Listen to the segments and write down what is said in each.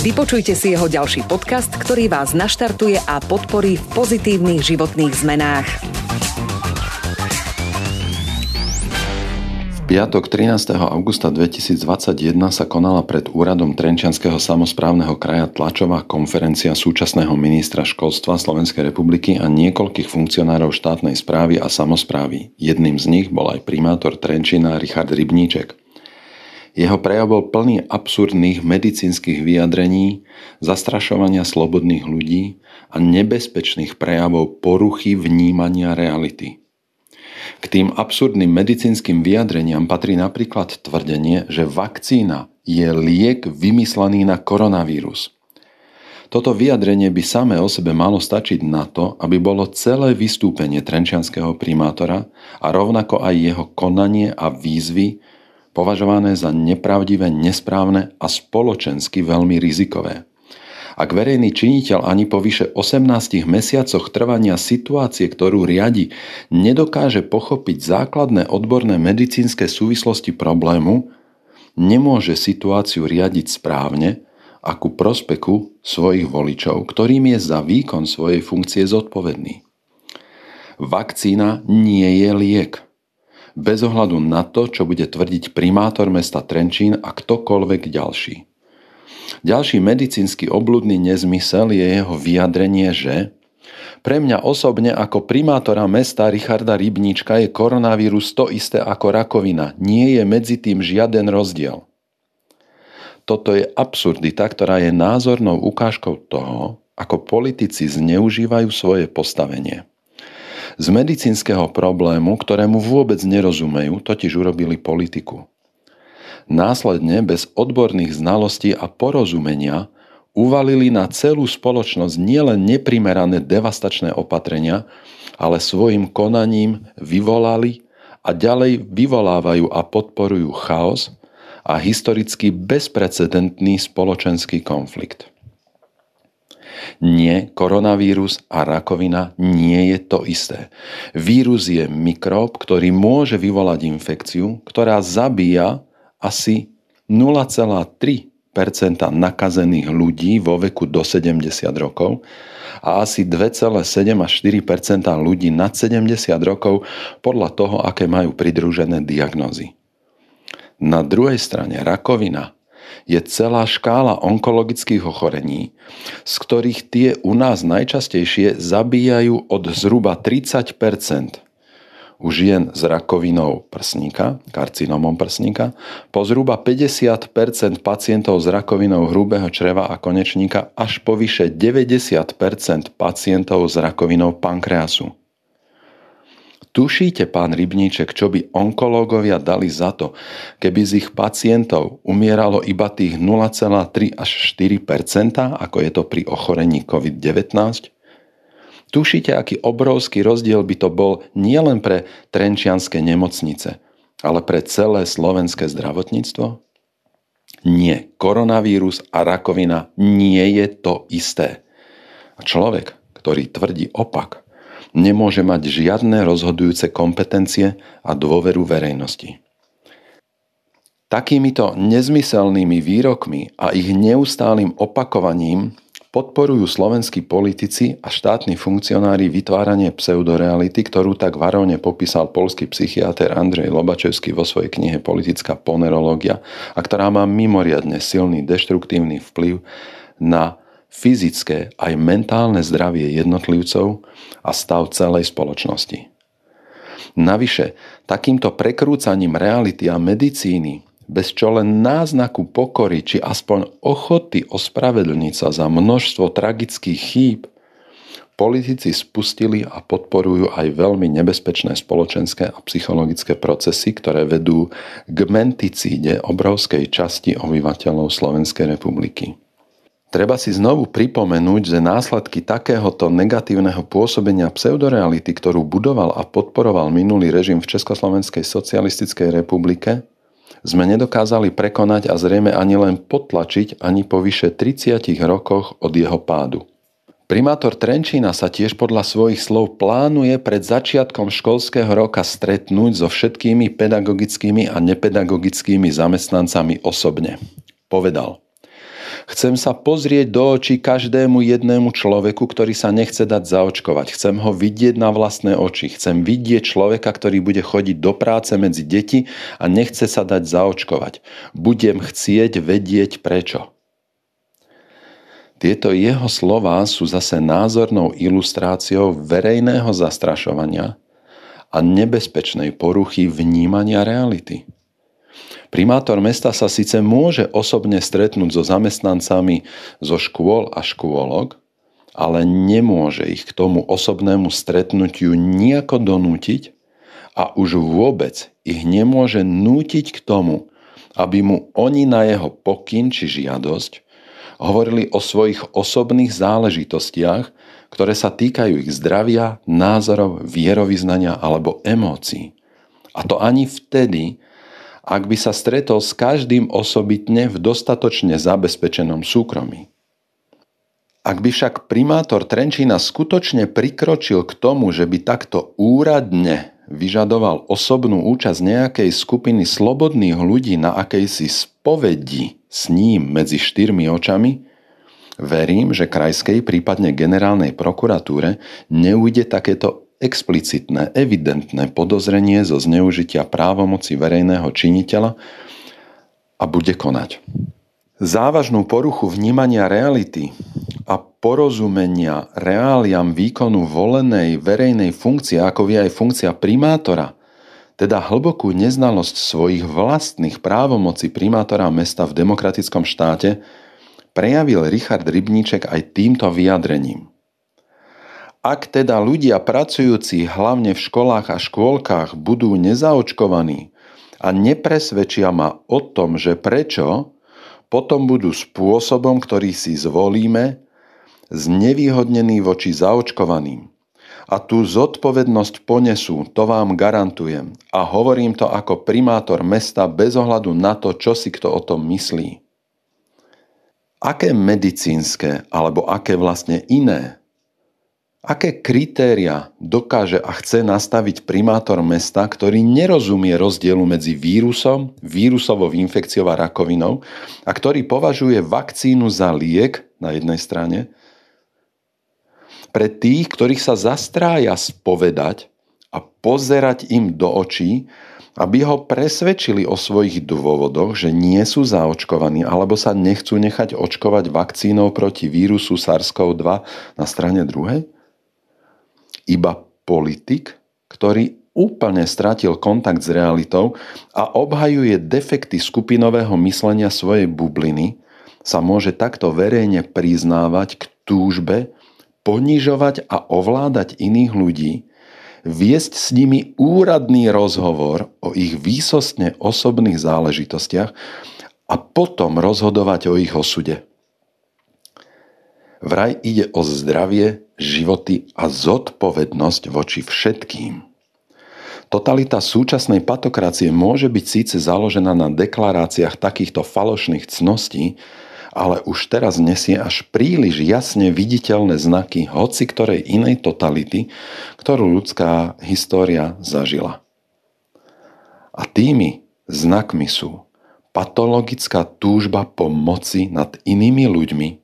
Vypočujte si jeho ďalší podcast, ktorý vás naštartuje a podporí v pozitívnych životných zmenách. piatok 13. augusta 2021 sa konala pred úradom Trenčianského samozprávneho kraja tlačová konferencia súčasného ministra školstva Slovenskej republiky a niekoľkých funkcionárov štátnej správy a samozprávy. Jedným z nich bol aj primátor Trenčina Richard Rybníček. Jeho prejav bol plný absurdných medicínskych vyjadrení, zastrašovania slobodných ľudí a nebezpečných prejavov poruchy vnímania reality. K tým absurdným medicínskym vyjadreniam patrí napríklad tvrdenie, že vakcína je liek vymyslený na koronavírus. Toto vyjadrenie by samé o sebe malo stačiť na to, aby bolo celé vystúpenie trenčianského primátora a rovnako aj jeho konanie a výzvy považované za nepravdivé, nesprávne a spoločensky veľmi rizikové. Ak verejný činiteľ ani po vyše 18 mesiacoch trvania situácie, ktorú riadi, nedokáže pochopiť základné odborné medicínske súvislosti problému, nemôže situáciu riadiť správne a ku prospeku svojich voličov, ktorým je za výkon svojej funkcie zodpovedný. Vakcína nie je liek. Bez ohľadu na to, čo bude tvrdiť primátor mesta Trenčín a ktokoľvek ďalší. Ďalší medicínsky obludný nezmysel je jeho vyjadrenie, že pre mňa osobne ako primátora mesta Richarda Rybníčka je koronavírus to isté ako rakovina. Nie je medzi tým žiaden rozdiel. Toto je absurdita, ktorá je názornou ukážkou toho, ako politici zneužívajú svoje postavenie. Z medicínskeho problému, ktorému vôbec nerozumejú, totiž urobili politiku. Následne bez odborných znalostí a porozumenia uvalili na celú spoločnosť nielen neprimerané devastačné opatrenia, ale svojim konaním vyvolali a ďalej vyvolávajú a podporujú chaos a historicky bezprecedentný spoločenský konflikt. Nie, koronavírus a rakovina nie je to isté. Vírus je mikrób, ktorý môže vyvolať infekciu, ktorá zabíja asi 0,3% nakazených ľudí vo veku do 70 rokov a asi 2,7 až 4 ľudí nad 70 rokov podľa toho, aké majú pridružené diagnózy. Na druhej strane rakovina je celá škála onkologických ochorení, z ktorých tie u nás najčastejšie zabíjajú od zhruba 30 u žien s rakovinou prsníka, karcinomom prsníka, po zhruba 50% pacientov s rakovinou hrubého čreva a konečníka až po vyše 90% pacientov s rakovinou pankreasu. Tušíte, pán Rybníček, čo by onkológovia dali za to, keby z ich pacientov umieralo iba tých 0,3 až 4% ako je to pri ochorení COVID-19? Tušíte, aký obrovský rozdiel by to bol nielen pre trenčianske nemocnice, ale pre celé slovenské zdravotníctvo? Nie, koronavírus a rakovina nie je to isté. A človek, ktorý tvrdí opak, nemôže mať žiadne rozhodujúce kompetencie a dôveru verejnosti. Takýmito nezmyselnými výrokmi a ich neustálým opakovaním Podporujú slovenskí politici a štátni funkcionári vytváranie pseudoreality, ktorú tak varovne popísal polský psychiatr Andrej Lobačevský vo svojej knihe Politická ponerológia a ktorá má mimoriadne silný deštruktívny vplyv na fyzické aj mentálne zdravie jednotlivcov a stav celej spoločnosti. Navyše, takýmto prekrúcaním reality a medicíny bez čo len náznaku pokory či aspoň ochoty ospravedlniť sa za množstvo tragických chýb, politici spustili a podporujú aj veľmi nebezpečné spoločenské a psychologické procesy, ktoré vedú k menticíde obrovskej časti obyvateľov Slovenskej republiky. Treba si znovu pripomenúť, že následky takéhoto negatívneho pôsobenia pseudoreality, ktorú budoval a podporoval minulý režim v Československej socialistickej republike, sme nedokázali prekonať a zrejme ani len potlačiť ani po vyše 30 rokoch od jeho pádu. Primátor Trenčína sa tiež podľa svojich slov plánuje pred začiatkom školského roka stretnúť so všetkými pedagogickými a nepedagogickými zamestnancami osobne. Povedal – Chcem sa pozrieť do očí každému jednému človeku, ktorý sa nechce dať zaočkovať. Chcem ho vidieť na vlastné oči. Chcem vidieť človeka, ktorý bude chodiť do práce medzi deti a nechce sa dať zaočkovať. Budem chcieť vedieť prečo. Tieto jeho slová sú zase názornou ilustráciou verejného zastrašovania a nebezpečnej poruchy vnímania reality. Primátor mesta sa síce môže osobne stretnúť so zamestnancami zo škôl a škôlok, ale nemôže ich k tomu osobnému stretnutiu nejako donútiť a už vôbec ich nemôže nútiť k tomu, aby mu oni na jeho pokyn či žiadosť hovorili o svojich osobných záležitostiach, ktoré sa týkajú ich zdravia, názorov, vierovýznania alebo emócií. A to ani vtedy, ak by sa stretol s každým osobitne v dostatočne zabezpečenom súkromí. Ak by však primátor Trenčína skutočne prikročil k tomu, že by takto úradne vyžadoval osobnú účasť nejakej skupiny slobodných ľudí na akejsi spovedi s ním medzi štyrmi očami, verím, že krajskej, prípadne generálnej prokuratúre neujde takéto explicitné, evidentné podozrenie zo zneužitia právomoci verejného činiteľa a bude konať. Závažnú poruchu vnímania reality a porozumenia reáliam výkonu volenej verejnej funkcie, ako je aj funkcia primátora, teda hlbokú neznalosť svojich vlastných právomocí primátora mesta v demokratickom štáte, prejavil Richard Rybníček aj týmto vyjadrením. Ak teda ľudia pracujúci hlavne v školách a škôlkach budú nezaočkovaní a nepresvedčia ma o tom, že prečo, potom budú spôsobom, ktorý si zvolíme, znevýhodnení voči zaočkovaným. A tú zodpovednosť ponesú, to vám garantujem. A hovorím to ako primátor mesta bez ohľadu na to, čo si kto o tom myslí. Aké medicínske alebo aké vlastne iné Aké kritéria dokáže a chce nastaviť primátor mesta, ktorý nerozumie rozdielu medzi vírusom, vírusovou infekciou a rakovinou a ktorý považuje vakcínu za liek na jednej strane, pre tých, ktorých sa zastrája spovedať a pozerať im do očí, aby ho presvedčili o svojich dôvodoch, že nie sú zaočkovaní alebo sa nechcú nechať očkovať vakcínou proti vírusu SARS-CoV-2 na strane druhej? Iba politik, ktorý úplne stratil kontakt s realitou a obhajuje defekty skupinového myslenia svojej bubliny, sa môže takto verejne priznávať k túžbe ponižovať a ovládať iných ľudí, viesť s nimi úradný rozhovor o ich výsostne osobných záležitostiach a potom rozhodovať o ich osude. Vraj ide o zdravie, životy a zodpovednosť voči všetkým. Totalita súčasnej patokracie môže byť síce založená na deklaráciách takýchto falošných cností, ale už teraz nesie až príliš jasne viditeľné znaky hoci ktorej inej totality, ktorú ľudská história zažila. A tými znakmi sú patologická túžba po moci nad inými ľuďmi,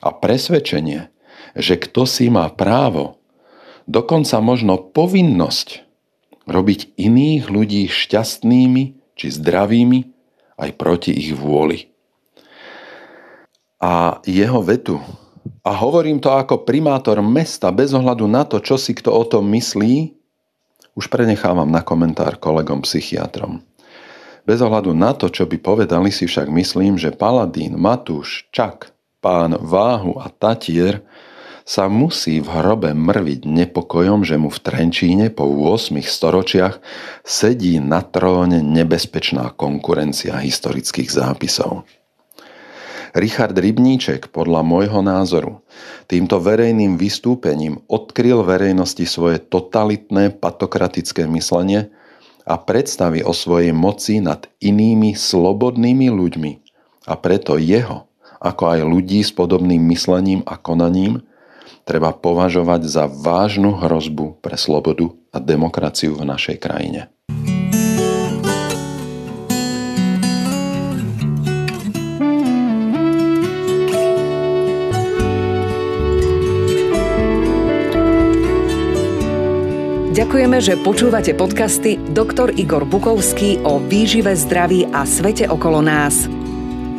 a presvedčenie, že kto si má právo, dokonca možno povinnosť robiť iných ľudí šťastnými či zdravými aj proti ich vôli. A jeho vetu, a hovorím to ako primátor mesta bez ohľadu na to, čo si kto o tom myslí, už prenechávam na komentár kolegom psychiatrom. Bez ohľadu na to, čo by povedali, si však myslím, že Paladín, Matúš, Čak, pán Váhu a Tatier sa musí v hrobe mrviť nepokojom, že mu v Trenčíne po 8 storočiach sedí na tróne nebezpečná konkurencia historických zápisov. Richard Rybníček podľa môjho názoru týmto verejným vystúpením odkryl verejnosti svoje totalitné patokratické myslenie a predstavy o svojej moci nad inými slobodnými ľuďmi a preto jeho, ako aj ľudí s podobným myslením a konaním, treba považovať za vážnu hrozbu pre slobodu a demokraciu v našej krajine. Ďakujeme, že počúvate podcasty Dr. Igor Bukovský o výžive, zdraví a svete okolo nás.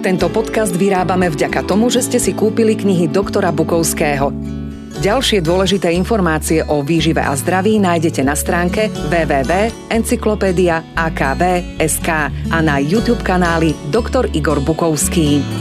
Tento podcast vyrábame vďaka tomu, že ste si kúpili knihy doktora Bukovského. Ďalšie dôležité informácie o výžive a zdraví nájdete na stránke www.encyklopedia.akv.sk a na YouTube kanáli Dr. Igor Bukovský.